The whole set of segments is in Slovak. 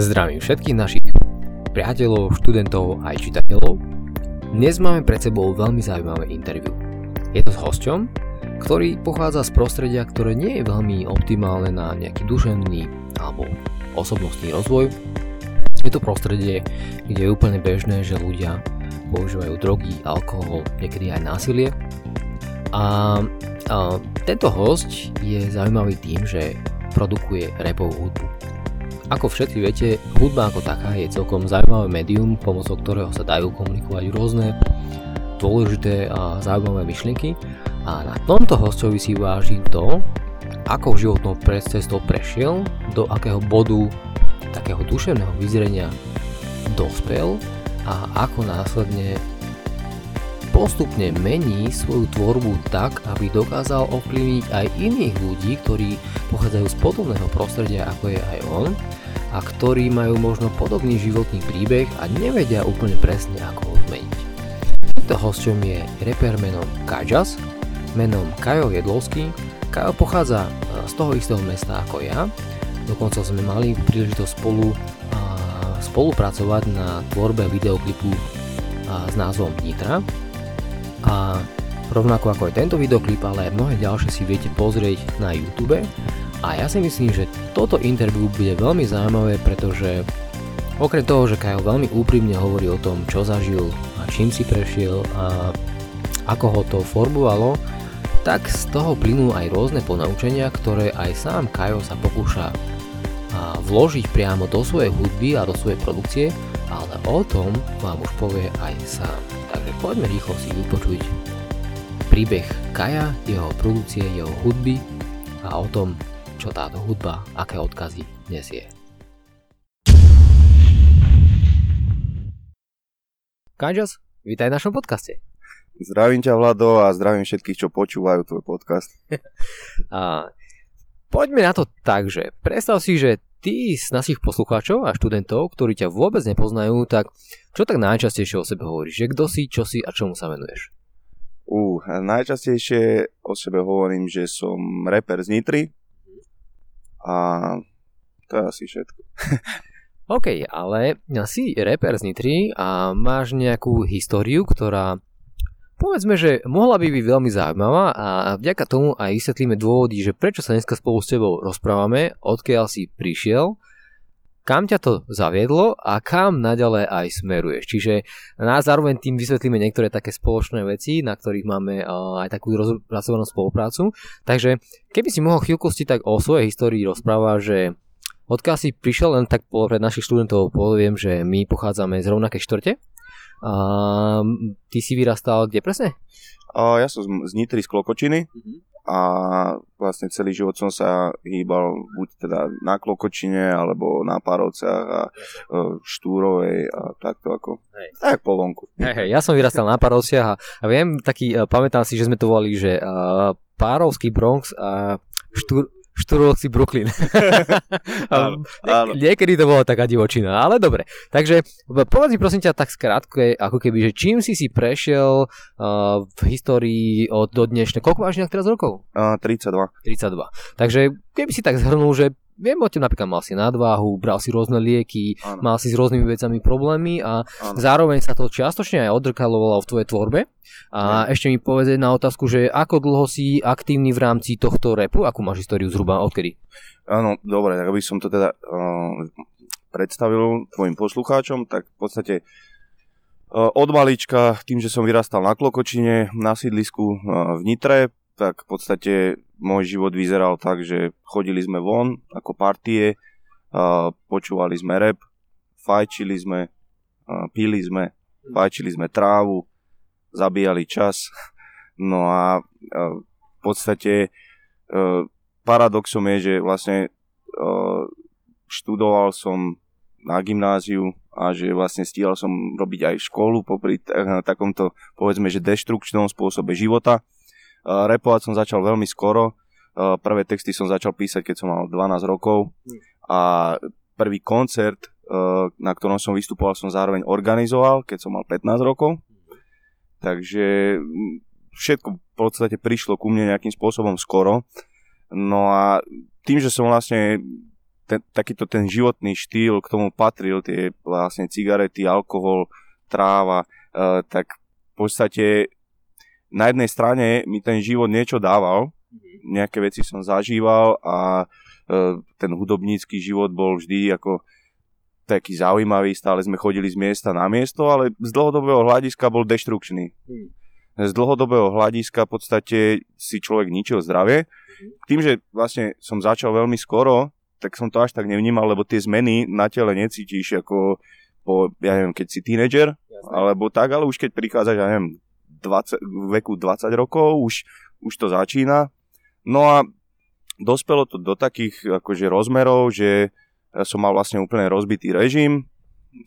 Zdravím všetkých našich priateľov, študentov aj čitateľov. Dnes máme pred sebou veľmi zaujímavé interview. Je to s hosťom, ktorý pochádza z prostredia, ktoré nie je veľmi optimálne na nejaký duševný alebo osobnostný rozvoj. Je to prostredie, kde je úplne bežné, že ľudia používajú drogy, alkohol, niekedy aj násilie. A, a tento host je zaujímavý tým, že produkuje repovú hudbu. Ako všetci viete, hudba ako taká je celkom zaujímavé médium, pomocou ktorého sa dajú komunikovať rôzne dôležité a zaujímavé myšlienky. A na tomto hostovi si vážim to, ako v životnou cestou prešiel, do akého bodu takého duševného vyzrenia dospel a ako následne postupne mení svoju tvorbu tak, aby dokázal ovplyvniť aj iných ľudí, ktorí pochádzajú z podobného prostredia ako je aj on a ktorí majú možno podobný životný príbeh a nevedia úplne presne ako ho zmeniť. Týmto hosťom je reper menom Kajas, menom Kajo Jedlovský. Kajo pochádza e, z toho istého mesta ako ja, dokonca sme mali príležitosť spolu spolupracovať na tvorbe videoklipu s názvom Nitra a rovnako ako aj tento videoklip, ale aj mnohé ďalšie si viete pozrieť na YouTube. A ja si myslím, že toto interview bude veľmi zaujímavé, pretože okrem toho, že Kajo veľmi úprimne hovorí o tom, čo zažil a čím si prešiel a ako ho to formovalo, tak z toho plynú aj rôzne ponaučenia, ktoré aj sám Kajo sa pokúša vložiť priamo do svojej hudby a do svojej produkcie, ale o tom vám už povie aj sám. Takže poďme rýchlo si vypočuť príbeh Kaja, jeho produkcie, jeho hudby a o tom, čo táto hudba, aké odkazy nesie. Kajas, vítaj v našom podcaste. Zdravím ťa Vlado a zdravím všetkých, čo počúvajú tvoj podcast. a, poďme na to tak, že predstav si, že ty z našich poslucháčov a študentov, ktorí ťa vôbec nepoznajú, tak čo tak najčastejšie o sebe hovoríš? Že kto si, čo si a čomu sa venuješ? Uh, najčastejšie o sebe hovorím, že som reper z Nitry a to je asi všetko. OK, ale si reper z Nitry a máš nejakú históriu, ktorá povedzme, že mohla by byť veľmi zaujímavá a vďaka tomu aj vysvetlíme dôvody, že prečo sa dneska spolu s tebou rozprávame, odkiaľ si prišiel, kam ťa to zaviedlo a kam naďalej aj smeruješ. Čiže na zároveň tým vysvetlíme niektoré také spoločné veci, na ktorých máme aj takú rozpracovanú spoluprácu. Takže keby si mohol chvíľku si tak o svojej histórii rozprávať, že odkiaľ si prišiel, len tak pre našich študentov poviem, že my pochádzame z rovnakej štvrte, a ty si vyrastal kde presne? A ja som z Nitry z Klokočiny uh-huh. A vlastne celý život som sa hýbal buď teda na Klokočine alebo na Párovciach a uh, Štúrovej a takto ako hej. tak po vonku. Hej, hej, ja som vyrastal na Párovciach a, a viem taký, uh, pamätám si, že sme to volali, že uh, Párovský Bronx a Štúr, Štúrovci Brooklyn. áno, áno. Niekedy to bolo taká divočina, ale dobre. Takže povedz mi prosím ťa tak skrátke, ako keby, že čím si si prešiel uh, v histórii od do dnešného, koľko máš teraz rokov? Uh, 32. 32. Takže keby si tak zhrnul, že viem o tebe napríklad mal si nadváhu, bral si rôzne lieky, ano. mal si s rôznymi vecami problémy a ano. zároveň sa to čiastočne aj odrkalovalo v tvojej tvorbe. A ano. ešte mi povedz na otázku, že ako dlho si aktívny v rámci tohto repu, akú máš históriu zhruba, odkedy? Áno, dobre, tak aby som to teda uh, predstavil tvojim poslucháčom, tak v podstate uh, od malička, tým, že som vyrastal na Klokočine, na sídlisku uh, v Nitre, tak v podstate môj život vyzeral tak, že chodili sme von ako partie, počúvali sme rap, fajčili sme, pili sme, fajčili sme trávu, zabíjali čas. No a v podstate e, paradoxom je, že vlastne e, študoval som na gymnáziu a že vlastne stíhal som robiť aj školu popri takomto, povedzme, že deštrukčnom spôsobe života. Repovať som začal veľmi skoro. Prvé texty som začal písať, keď som mal 12 rokov a prvý koncert, na ktorom som vystupoval, som zároveň organizoval, keď som mal 15 rokov. Takže všetko v podstate prišlo ku mne nejakým spôsobom skoro. No a tým, že som vlastne ten, takýto ten životný štýl k tomu patril, tie vlastne cigarety, alkohol, tráva, uh, tak v podstate na jednej strane mi ten život niečo dával, mhm. nejaké veci som zažíval a uh, ten hudobnícky život bol vždy ako taký zaujímavý, stále sme chodili z miesta na miesto, ale z dlhodobého hľadiska bol deštrukčný. Hmm. Z dlhodobého hľadiska v podstate si človek ničil zdravie. Hmm. Tým, že vlastne som začal veľmi skoro, tak som to až tak nevnímal, lebo tie zmeny na tele necítiš ako po, ja neviem, keď si tínedžer, alebo tak, ale už keď prichádzaš, ja neviem, 20, veku 20 rokov, už, už to začína. No a dospelo to do takých akože rozmerov, že som mal vlastne úplne rozbitý režim.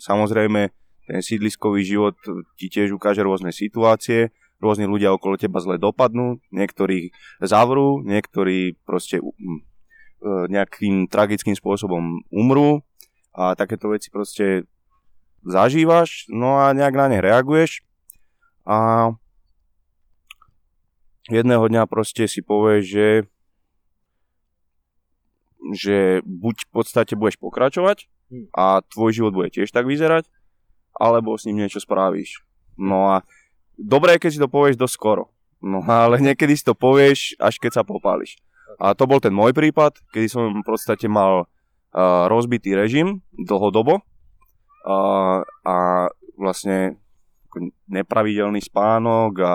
Samozrejme, ten sídliskový život ti tiež ukáže rôzne situácie, rôzni ľudia okolo teba zle dopadnú, niektorí zavrú, niektorí proste E, nejakým tragickým spôsobom umrú a takéto veci proste zažívaš, no a nejak na ne reaguješ a jedného dňa proste si povieš, že že buď v podstate budeš pokračovať hm. a tvoj život bude tiež tak vyzerať, alebo s ním niečo spravíš. No a dobré, keď si to povieš dosť skoro. No ale niekedy si to povieš, až keď sa popáliš. A to bol ten môj prípad, kedy som v podstate mal uh, rozbitý režim dlhodobo uh, a vlastne nepravidelný spánok a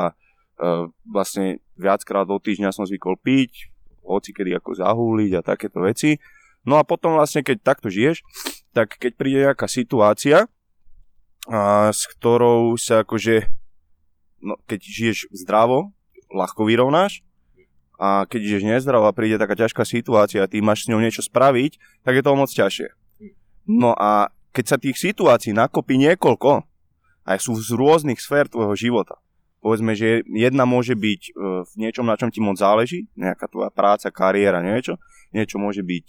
vlastne viackrát do týždňa som zvykol piť, hoci kedy ako zahúliť a takéto veci. No a potom vlastne, keď takto žiješ, tak keď príde nejaká situácia, a, s ktorou sa akože, no, keď žiješ zdravo, ľahko vyrovnáš, a keď ideš nezdravo a príde taká ťažká situácia a ty máš s ňou niečo spraviť, tak je to moc ťažšie. No a keď sa tých situácií nakopí niekoľko, aj sú z rôznych sfér tvojho života, povedzme, že jedna môže byť e, v niečom, na čom ti moc záleží, nejaká tvoja práca, kariéra, niečo, niečo môže byť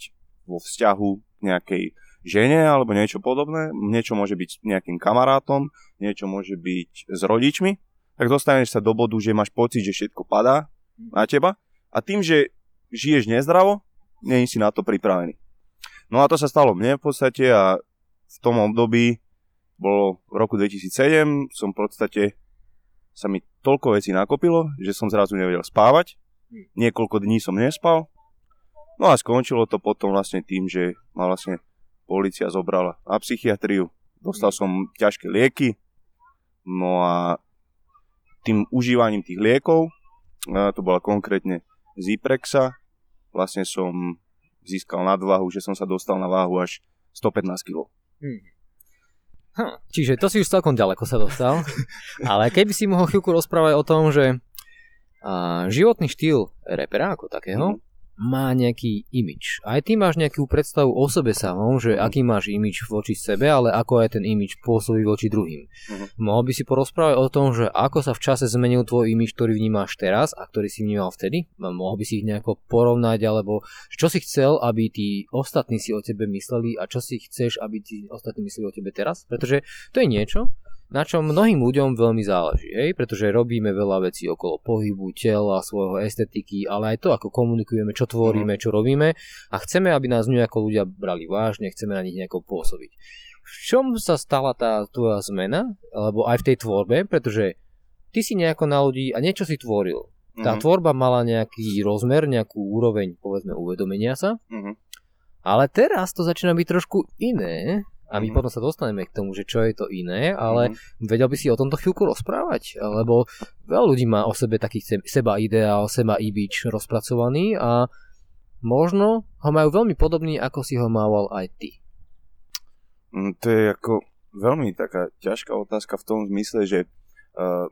vo vzťahu nejakej žene alebo niečo podobné, niečo môže byť nejakým kamarátom, niečo môže byť s rodičmi, tak dostaneš sa do bodu, že máš pocit, že všetko padá na teba a tým, že žiješ nezdravo, nie si na to pripravený. No a to sa stalo mne v podstate a v tom období bolo v roku 2007, som v podstate sa mi toľko vecí nakopilo, že som zrazu nevedel spávať. Niekoľko dní som nespal. No a skončilo to potom vlastne tým, že ma vlastne policia zobrala na psychiatriu. Dostal som ťažké lieky. No a tým užívaním tých liekov, to bola konkrétne Ziprexa, vlastne som získal nadvahu, že som sa dostal na váhu až 115 kg. Hmm. Hm, čiže to si už celkom ďaleko sa dostal. Ale keby si mohol chvíľku rozprávať o tom, že a, životný štýl repera ako takého, hmm má nejaký imič. Aj ty máš nejakú predstavu o sebe samom, že aký máš imič voči sebe, ale ako aj ten imič pôsobí voči druhým. Uh-huh. Mohol by si porozprávať o tom, že ako sa v čase zmenil tvoj imič, ktorý vnímáš teraz a ktorý si vnímal vtedy? Mohol by si ich nejako porovnať, alebo čo si chcel, aby tí ostatní si o tebe mysleli a čo si chceš, aby tí ostatní mysleli o tebe teraz? Pretože to je niečo, na čom mnohým ľuďom veľmi záleží, hej? pretože robíme veľa vecí okolo pohybu, tela, svojho estetiky, ale aj to, ako komunikujeme, čo tvoríme, čo robíme a chceme, aby nás nejako ľudia brali vážne, chceme na nich nejako pôsobiť. V čom sa stala tá tvoja zmena, alebo aj v tej tvorbe, pretože ty si nejako na ľudí a niečo si tvoril. Tá mm-hmm. tvorba mala nejaký rozmer, nejakú úroveň, povedzme, uvedomenia sa. Mm-hmm. Ale teraz to začína byť trošku iné a my mm. potom sa dostaneme k tomu, že čo je to iné, ale mm. vedel by si o tomto chvíľku rozprávať, lebo veľa ľudí má o sebe taký seba ideál, seba ibič rozpracovaný a možno ho majú veľmi podobný, ako si ho mával aj ty. Mm, to je ako veľmi taká ťažká otázka v tom zmysle, že uh,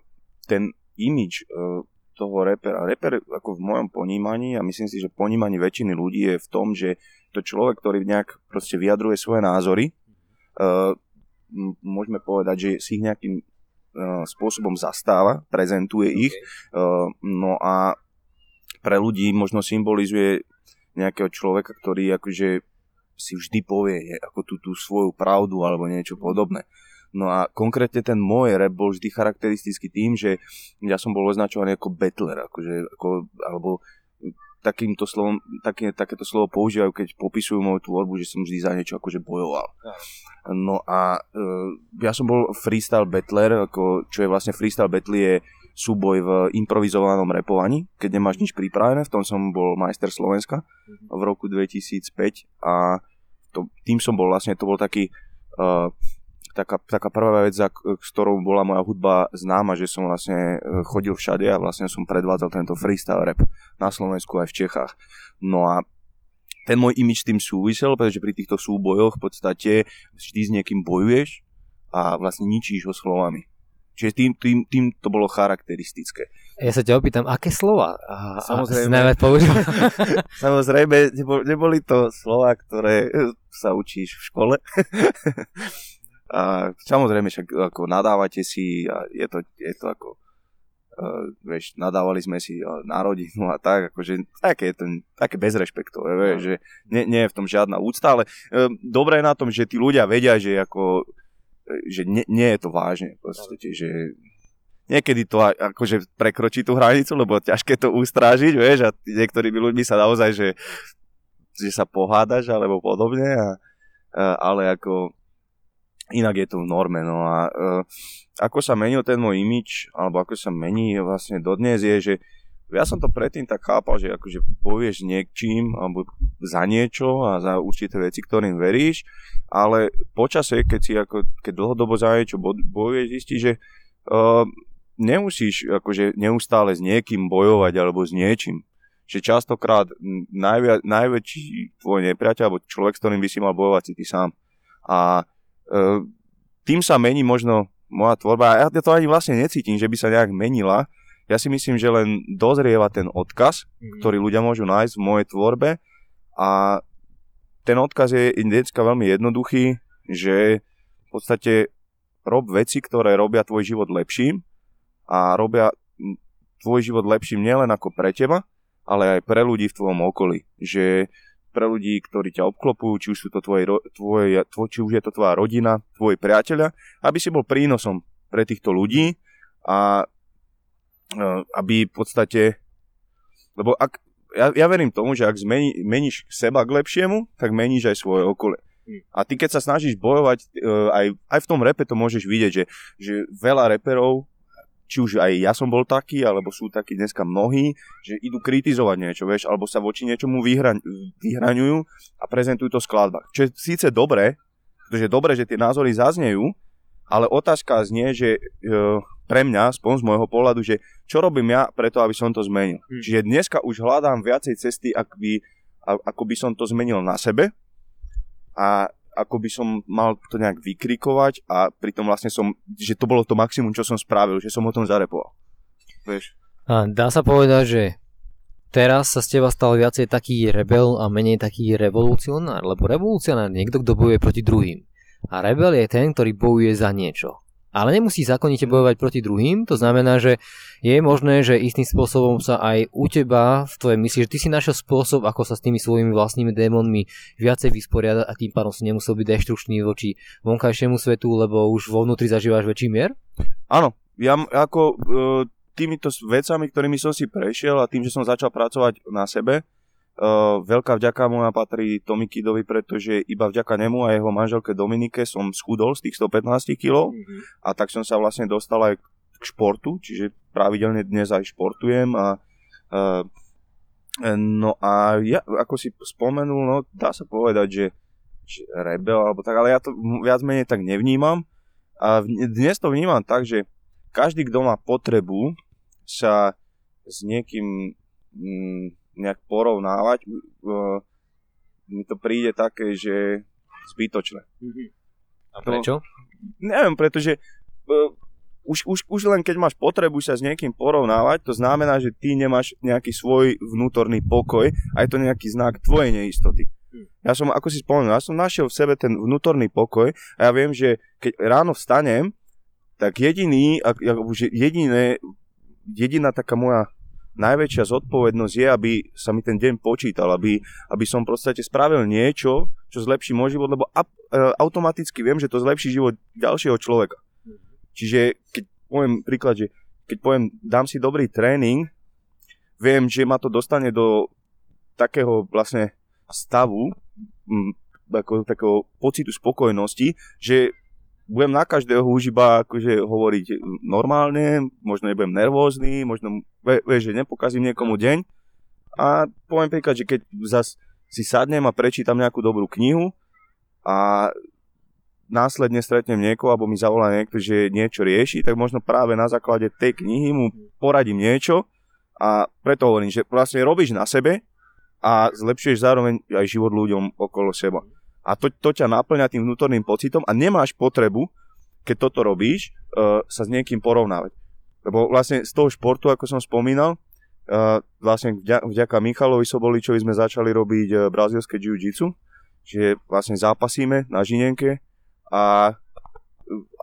ten imič uh, toho repera, reper ako v mojom ponímaní a myslím si, že ponímaní väčšiny ľudí je v tom, že to človek, ktorý nejak proste vyjadruje svoje názory môžeme povedať, že si ich nejakým uh, spôsobom zastáva, prezentuje okay. ich. Uh, no a pre ľudí možno symbolizuje nejakého človeka, ktorý akože si vždy povie ako tú, tú svoju pravdu alebo niečo podobné. No a konkrétne ten môj rap bol vždy charakteristický tým, že ja som bol označovaný ako battler, akože, ako, alebo takýmto slovom, také, takéto slovo používajú, keď popisujú moju tvorbu, že som vždy za niečo akože bojoval. No a uh, ja som bol freestyle battler, ako, čo je vlastne freestyle battle je súboj v improvizovanom repovaní, keď nemáš nič pripravené, v tom som bol majster Slovenska mhm. v roku 2005 a to, tým som bol vlastne, to bol taký uh, taká, taká prvá vec, za, s ktorou bola moja hudba známa, že som vlastne e, chodil všade a vlastne som predvádzal tento freestyle rap na Slovensku aj v Čechách. No a ten môj imič tým súvisel, pretože pri týchto súbojoch v podstate vždy s niekým bojuješ a vlastne ničíš ho slovami. Čiže tým, tým, tým to bolo charakteristické. Ja sa ťa opýtam, aké slova samozrejme, a použil? samozrejme, neboli, neboli to slova, ktoré sa učíš v škole. A samozrejme, však ako nadávate si a je to, je to ako uh, vieš, nadávali sme si uh, na rodinu a tak, akože také, ten, také bezrešpektové, vieš, že nie, nie je v tom žiadna úcta, ale uh, dobré je na tom, že tí ľudia vedia, že ako že nie, nie je to vážne, proste, že niekedy to akože prekročí tú hranicu, lebo ťažké to ustrážiť, vieš, a niektorými ľuďmi sa naozaj, že, že sa pohádaš alebo podobne, a, a, ale ako inak je to v norme. No a uh, ako sa menil ten môj imič, alebo ako sa mení vlastne dodnes je, že ja som to predtým tak chápal, že akože povieš niečím alebo za niečo a za určité veci, ktorým veríš, ale počase, keď si ako, keď dlhodobo za niečo bojuješ, zistíš, že uh, nemusíš akože neustále s niekým bojovať alebo s niečím. Že častokrát najvia, najväčší tvoj nepriateľ alebo človek, s ktorým by si mal bojovať, si ty sám. A tým sa mení možno moja tvorba. Ja to ani vlastne necítim, že by sa nejak menila. Ja si myslím, že len dozrieva ten odkaz, mm. ktorý ľudia môžu nájsť v mojej tvorbe a ten odkaz je dneska veľmi jednoduchý, že v podstate rob veci, ktoré robia tvoj život lepším a robia tvoj život lepším nielen ako pre teba, ale aj pre ľudí v tvojom okolí. Že pre ľudí, ktorí ťa obklopujú, či už, sú to tvoje, tvoje, tvoj, či už je to tvoja rodina, tvoj priateľa, aby si bol prínosom pre týchto ľudí a e, aby v podstate, lebo ak, ja, ja verím tomu, že ak zmeni, meníš seba k lepšiemu, tak meníš aj svoje okolie. Hm. A ty keď sa snažíš bojovať, e, aj, aj v tom repe to môžeš vidieť, že, že veľa reperov či už aj ja som bol taký, alebo sú takí dneska mnohí, že idú kritizovať niečo, vieš, alebo sa voči niečomu vyhraň, vyhraňujú a prezentujú to skladba. Čo je síce dobré, pretože je dobré, že tie názory zaznejú, ale otázka znie, že e, pre mňa, spon z môjho pohľadu, že čo robím ja preto, aby som to zmenil. Hmm. Čiže dneska už hľadám viacej cesty, ak by, ako by som to zmenil na sebe a ako by som mal to nejak vykrikovať a pritom vlastne som, že to bolo to maximum, čo som spravil, že som o tom zarepoval. Vieš? A dá sa povedať, že teraz sa z teba stal viacej taký rebel a menej taký revolucionár, lebo revolucionár je niekto, kto bojuje proti druhým. A rebel je ten, ktorý bojuje za niečo ale nemusí zákonite bojovať proti druhým, to znamená, že je možné, že istým spôsobom sa aj u teba v tvojej mysli, že ty si našiel spôsob, ako sa s tými svojimi vlastnými démonmi viacej vysporiadať a tým pádom si nemusel byť deštručný voči vonkajšiemu svetu, lebo už vo vnútri zažívaš väčší mier? Áno, ja ako e, týmito vecami, ktorými som si prešiel a tým, že som začal pracovať na sebe, Uh, veľká vďaka moja patrí Tomi Kidovi, pretože iba vďaka nemu a jeho manželke Dominike som schudol z tých 115 kg mm-hmm. a tak som sa vlastne dostal aj k športu, čiže pravidelne dnes aj športujem a uh, no a ja, ako si spomenul, no dá sa povedať, že, že rebel alebo tak, ale ja to viac menej tak nevnímam a dnes to vnímam tak, že každý, kto má potrebu sa s niekým mm, nejak porovnávať, uh, mi to príde také, že zbytočné. Mm-hmm. A prečo? To, neviem, pretože uh, už, už, už len keď máš potrebu sa s niekým porovnávať, to znamená, že ty nemáš nejaký svoj vnútorný pokoj a je to nejaký znak tvojej neistoty. Hm. Ja som, ako si spomenul, ja som našiel v sebe ten vnútorný pokoj a ja viem, že keď ráno vstanem, tak jediný, jediné, jediná taká moja najväčšia zodpovednosť je, aby sa mi ten deň počítal, aby, aby som v podstate spravil niečo, čo zlepší môj život, lebo a, e, automaticky viem, že to zlepší život ďalšieho človeka. Čiže keď poviem príklad, že keď poviem, dám si dobrý tréning, viem, že ma to dostane do takého vlastne stavu, m, ako, takého pocitu spokojnosti, že budem na každého už iba akože hovoriť normálne, možno nebudem nervózny, možno vie, vie, že nepokazím niekomu deň. A poviem príklad, že keď zas si sadnem a prečítam nejakú dobrú knihu a následne stretnem niekoho, alebo mi zavolá niekto, že niečo rieši, tak možno práve na základe tej knihy mu poradím niečo a preto hovorím, že vlastne robíš na sebe a zlepšuješ zároveň aj život ľuďom okolo seba. A to, to ťa naplňa tým vnútorným pocitom a nemáš potrebu, keď toto robíš, uh, sa s niekým porovnávať. Lebo vlastne z toho športu, ako som spomínal, uh, vlastne vďaka, Michalovi Soboličovi sme začali robiť uh, brazilské jiu-jitsu, čiže vlastne zápasíme na žinenke a,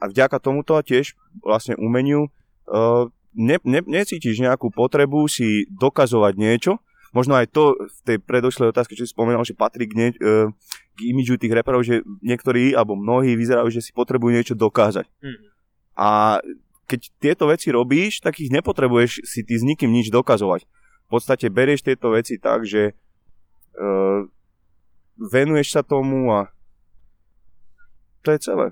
a vďaka tomuto tiež vlastne umeniu uh, ne, ne, necítiš nejakú potrebu si dokazovať niečo, možno aj to v tej predošlej otázke, čo si spomínal, že patrí k, ne, uh, k imidžu tých reperov, že niektorí alebo mnohí vyzerajú, že si potrebujú niečo dokázať. Mm. A keď tieto veci robíš, tak ich nepotrebuješ si ty s nikým nič dokazovať. V podstate berieš tieto veci tak, že uh, venuješ sa tomu a to je celé.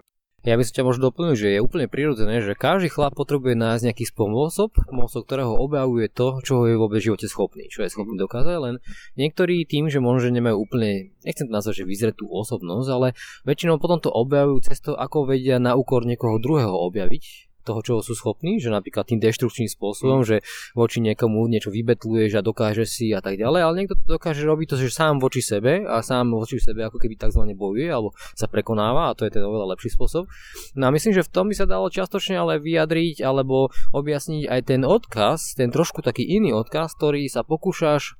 Ja by som ťa možno doplnil, že je úplne prirodzené, že každý chlap potrebuje nájsť nejaký spôsob, pomocou ktorého objavuje to, čo je vôbec v živote schopný, čo je schopný dokázať, len niektorí tým, že možno nemajú úplne, nechcem to nazvať, že vyzretú osobnosť, ale väčšinou potom to objavujú cez to, ako vedia na úkor niekoho druhého objaviť toho, čo sú schopní, že napríklad tým deštrukčným spôsobom, mm. že voči niekomu niečo vybetluješ a dokáže si a tak ďalej, ale niekto to dokáže robiť to, že sám voči sebe a sám voči sebe ako keby tzv. bojuje alebo sa prekonáva a to je ten oveľa lepší spôsob. No a myslím, že v tom by sa dalo častočne ale vyjadriť alebo objasniť aj ten odkaz, ten trošku taký iný odkaz, ktorý sa pokúšaš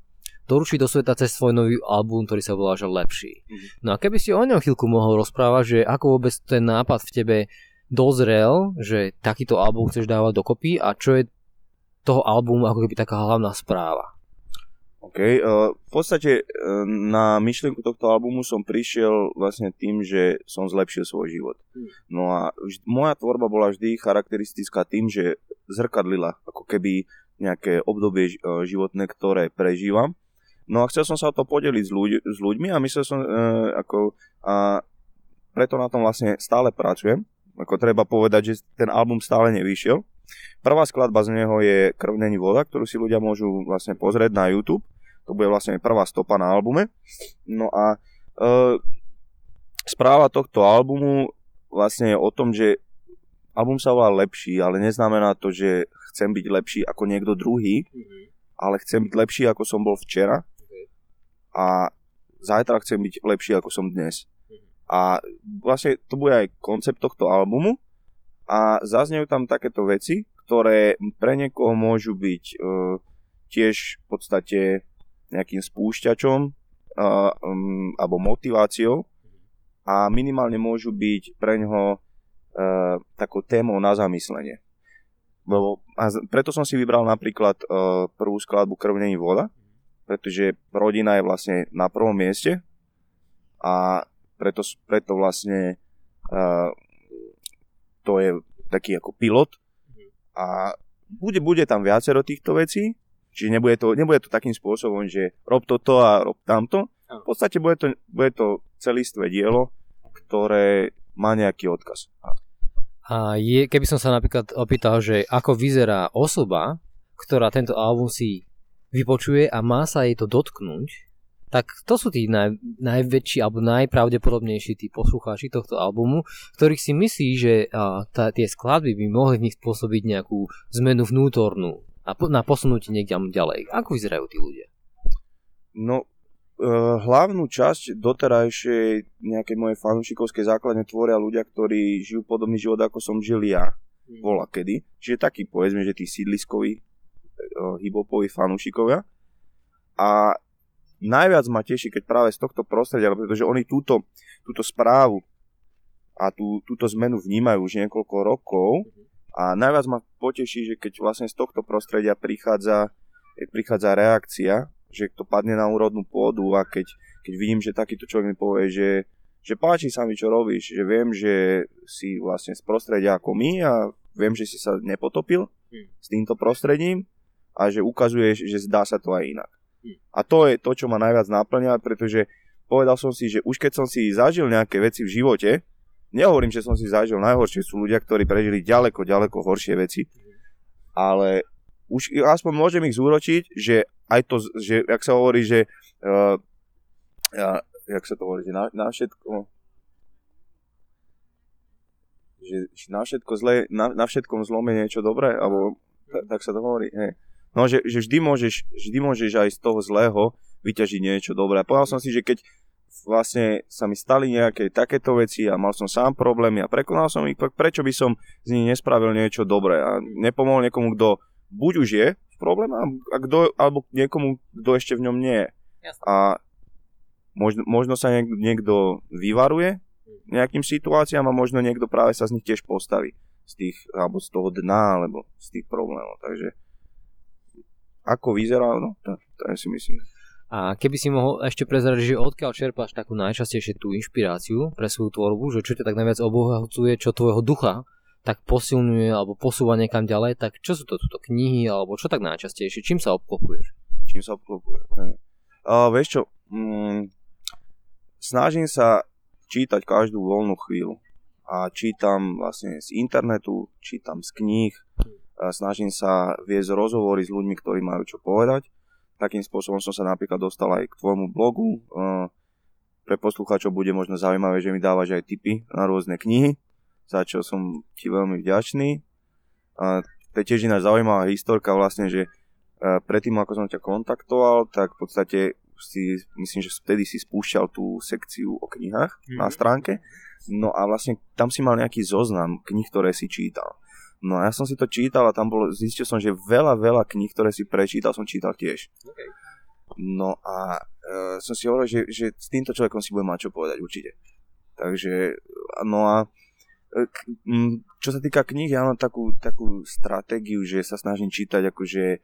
doručiť do sveta cez svoj nový album, ktorý sa volá že Lepší. Mm-hmm. No a keby si o ňom chvíľku mohol rozprávať, že ako vôbec ten nápad v tebe dozrel, že takýto album chceš dávať dokopy a čo je toho albumu ako keby taká hlavná správa? OK, uh, v podstate uh, na myšlienku tohto albumu som prišiel vlastne tým, že som zlepšil svoj život. Hmm. No a vž- moja tvorba bola vždy charakteristická tým, že zrkadlila ako keby nejaké obdobie uh, životné, ktoré prežívam. No a chcel som sa o to podeliť s, ľuď- s ľuďmi a myslel som, uh, ako, a preto na tom vlastne stále pracujem. Ako treba povedať, že ten album stále nevyšiel. Prvá skladba z neho je Krv není voda, ktorú si ľudia môžu vlastne pozrieť na YouTube. To bude vlastne prvá stopa na albume. No a e, správa tohto albumu vlastne je o tom, že album sa volá lepší, ale neznamená to, že chcem byť lepší ako niekto druhý, mm-hmm. ale chcem byť lepší ako som bol včera okay. a zajtra chcem byť lepší ako som dnes. A vlastne to bude aj koncept tohto albumu. A zaznejú tam takéto veci, ktoré pre niekoho môžu byť uh, tiež v podstate nejakým spúšťačom uh, um, alebo motiváciou. A minimálne môžu byť pre ňoho uh, takou témou na zamyslenie. Lebo, a preto som si vybral napríklad uh, prvú skladbu Krvnení voda, pretože rodina je vlastne na prvom mieste. A preto, preto vlastne uh, to je taký ako pilot a bude, bude tam viacero týchto vecí, čiže nebude to, nebude to takým spôsobom, že rob toto a rob tamto. V podstate bude to, bude to celistvé dielo, ktoré má nejaký odkaz. A je, keby som sa napríklad opýtal, že ako vyzerá osoba, ktorá tento album si vypočuje a má sa jej to dotknúť, tak to sú tí naj, najväčší alebo najpravdepodobnejší tí poslucháči tohto albumu, ktorých si myslí, že a, tá, tie skladby by mohli v nich spôsobiť nejakú zmenu vnútornú a po, na posunutie niekde ďalej. Ako vyzerajú tí ľudia? No, e, hlavnú časť doterajšej nejakej mojej fanúšikovskej základne tvoria ľudia, ktorí žijú podobný život, ako som žil ja. Bola kedy. Čiže taký povedzme, že tí sídliskoví e, hibopoví fanúšikovia. A najviac ma teší, keď práve z tohto prostredia, pretože oni túto, túto správu a tú, túto zmenu vnímajú už niekoľko rokov a najviac ma poteší, že keď vlastne z tohto prostredia prichádza, prichádza reakcia, že to padne na úrodnú pôdu a keď, keď vidím, že takýto človek mi povie, že, že páči sa mi, čo robíš, že viem, že si vlastne z prostredia ako my a viem, že si sa nepotopil hm. s týmto prostredím a že ukazuješ, že zdá sa to aj inak. A to je to, čo ma najviac naplňa, pretože povedal som si, že už keď som si zažil nejaké veci v živote, nehovorím, že som si zažil najhoršie, sú ľudia, ktorí prežili ďaleko, ďaleko horšie veci, ale už aspoň môžem ich zúročiť, že aj to, že, jak sa hovorí, že uh, ja, jak sa to hovorí, že na, na všetko že na všetko zlé, na, na všetkom zlom je niečo dobré, alebo tak, tak sa to hovorí, hej. No, že, že vždy, môžeš, vždy môžeš aj z toho zlého vyťažiť niečo dobré. A povedal som si, že keď vlastne sa mi stali nejaké takéto veci a mal som sám problémy a prekonal som ich, prečo by som z nich nespravil niečo dobré a nepomohol niekomu, kto buď už je v probléme, a kdo, alebo niekomu, kto ešte v ňom nie je. A možno, možno sa niek- niekto vyvaruje nejakým situáciám a možno niekto práve sa z nich tiež postaví z tých, alebo z toho dna, alebo z tých problémov. Takže ako vyzerá, no, to, to si myslím. A keby si mohol ešte prezradiť, že odkiaľ čerpáš takú najčastejšie tú inšpiráciu pre svoju tvorbu, že čo ťa tak najviac obohacuje, čo tvojho ducha tak posilňuje alebo posúva niekam ďalej, tak čo sú to túto knihy alebo čo tak najčastejšie? Čím sa obklopuješ? Čím sa obklopuješ? Uh, vieš čo, mm, snažím sa čítať každú voľnú chvíľu a čítam vlastne z internetu, čítam z kníh, snažím sa viesť rozhovory s ľuďmi, ktorí majú čo povedať. Takým spôsobom som sa napríklad dostal aj k tvojmu blogu. Pre poslucháčov bude možno zaujímavé, že mi dávaš aj tipy na rôzne knihy, za čo som ti veľmi vďačný. A to je tiež iná zaujímavá historka vlastne, že predtým ako som ťa kontaktoval, tak v podstate si, myslím, že vtedy si spúšťal tú sekciu o knihách mm-hmm. na stránke. No a vlastne tam si mal nejaký zoznam knih, ktoré si čítal. No ja som si to čítal a tam bolo, zistil som, že veľa, veľa kníh, ktoré si prečítal, som čítal tiež. Okay. No a e, som si hovoril, že, že s týmto človekom si budem mať čo povedať určite. Takže, no a e, čo sa týka kníh, ja mám takú, takú stratégiu, že sa snažím čítať akože e,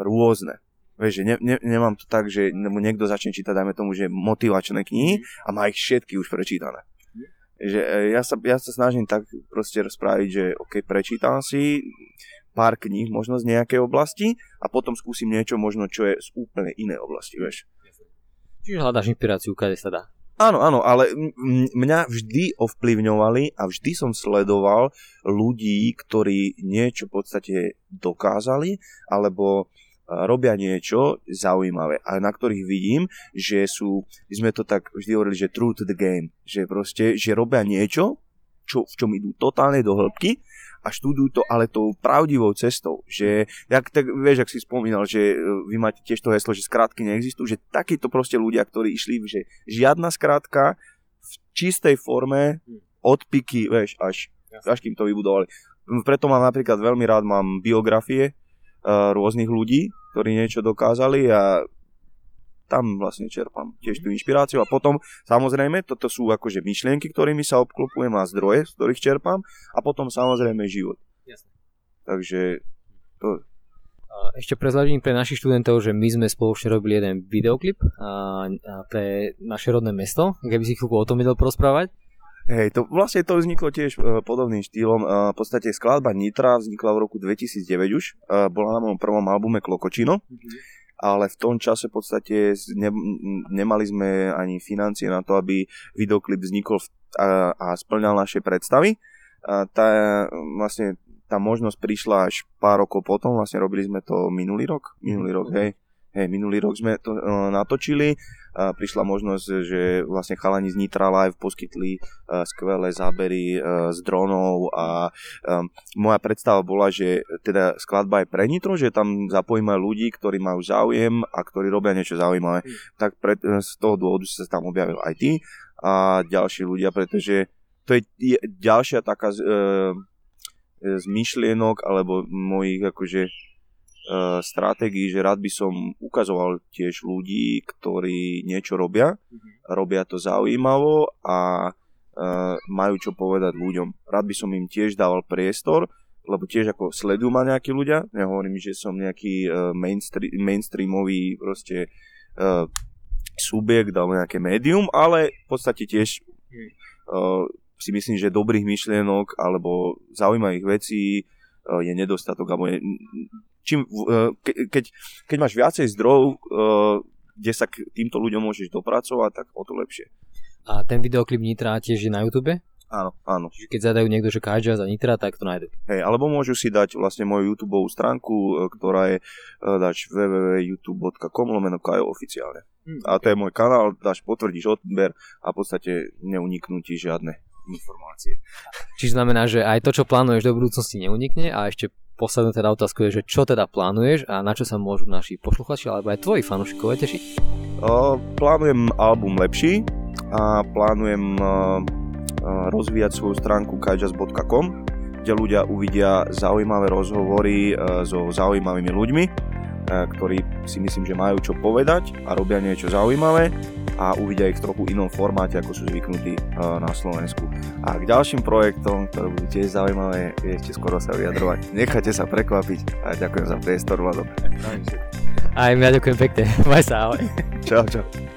rôzne. Vieš, že ne, ne, nemám to tak, že niekto začne čítať, dajme tomu, že motivačné knihy a má ich všetky už prečítané že e, ja sa, ja sa snažím tak proste rozpráviť, že ok, prečítam si pár kníh možno z nejakej oblasti a potom skúsim niečo možno, čo je z úplne inej oblasti, vieš. Čiže hľadáš inšpiráciu, kade sa dá. Áno, áno, ale mňa vždy ovplyvňovali a vždy som sledoval ľudí, ktorí niečo v podstate dokázali, alebo robia niečo zaujímavé a na ktorých vidím, že sú, my sme to tak vždy hovorili, že true to the game, že proste, že robia niečo, čo, v čom idú totálne do hĺbky a študujú to ale tou pravdivou cestou, že, jak, tak vieš, ak si spomínal, že e, vy máte tiež to heslo, že skrátky neexistujú, že takíto proste ľudia, ktorí išli, že žiadna skrátka v čistej forme od piky, vieš, až, až kým to vybudovali. Preto mám napríklad veľmi rád, mám biografie rôznych ľudí, ktorí niečo dokázali a tam vlastne čerpám tiež tú inšpiráciu a potom samozrejme toto sú akože myšlienky, ktorými sa obklopujem a zdroje, z ktorých čerpám a potom samozrejme život. Jasne. Takže to... Ešte prezradím pre našich študentov, že my sme spoločne robili jeden videoklip a, a pre naše rodné mesto, keby si chvíľku o tom vedel porozprávať. Hej, to vlastne to vzniklo tiež uh, podobným štýlom. Uh, v podstate skladba Nitra vznikla v roku 2009 už. Uh, bola na mojom prvom albume Klokočino. Mm-hmm. Ale v tom čase v podstate ne, nemali sme ani financie na to, aby videoklip vznikol v, a, a splňal naše predstavy. A tá, vlastne tá možnosť prišla až pár rokov potom, vlastne robili sme to minulý rok, minulý rok, mhm. hej. Hej, minulý rok sme to uh, natočili, prišla možnosť, že vlastne chalani z Nitra Live poskytli uh, skvelé zábery uh, z dronov a moja predstava bola, že teda skladba je pre Nitro, že tam zapojíme ľudí, ktorí majú záujem a ktorí robia niečo zaujímavé. Mm. Tak pre, uh, z toho dôvodu sa tam objavil aj ty a ďalší ľudia, pretože to je ďalšia taká z, z myšlienok alebo mojich akože uh, stratégii, že rád by som ukazoval tiež ľudí, ktorí niečo robia, mm-hmm. robia to zaujímavo a uh, majú čo povedať ľuďom. Rád by som im tiež dával priestor, lebo tiež ako sledujú ma nejakí ľudia, nehovorím, že som nejaký uh, mainstream, mainstreamový proste uh, subjekt alebo nejaké médium, ale v podstate tiež uh, si myslím, že dobrých myšlienok alebo zaujímavých vecí uh, je nedostatok, alebo je, čím, uh, ke, keď, keď máš viacej zdrojov, uh, kde sa k týmto ľuďom môžeš dopracovať, tak o to lepšie. A ten videoklip Nitra tiež je na YouTube? Áno, áno. Čiže keď zadajú niekto, že Kajdža za Nitra, tak to nájdu. Hej, alebo môžu si dať vlastne moju YouTube stránku, ktorá je dač www.youtube.com lomeno Kajo oficiálne. Hmm. A to je môj kanál, dáš potvrdíš odber a v podstate neuniknú ti žiadne informácie. Čiže znamená, že aj to, čo plánuješ do budúcnosti neunikne a ešte posledná teda otázka je, že čo teda plánuješ a na čo sa môžu naši posluchači alebo aj tvoji fanúšikovia tešiť? Uh, plánujem album Lepší a plánujem uh, rozvíjať svoju stránku kajjazz.com, kde ľudia uvidia zaujímavé rozhovory so zaujímavými ľuďmi, ktorí si myslím, že majú čo povedať a robia niečo zaujímavé a uvidia ich v trochu inom formáte, ako sú zvyknutí na Slovensku. A k ďalším projektom, ktoré budú tiež zaujímavé, ešte skoro sa vyjadrovať. Nechajte sa prekvapiť a ďakujem za priestor, Vlado. Aj ja ďakujem pekne. Maj sa, ahoj. Čau, čau.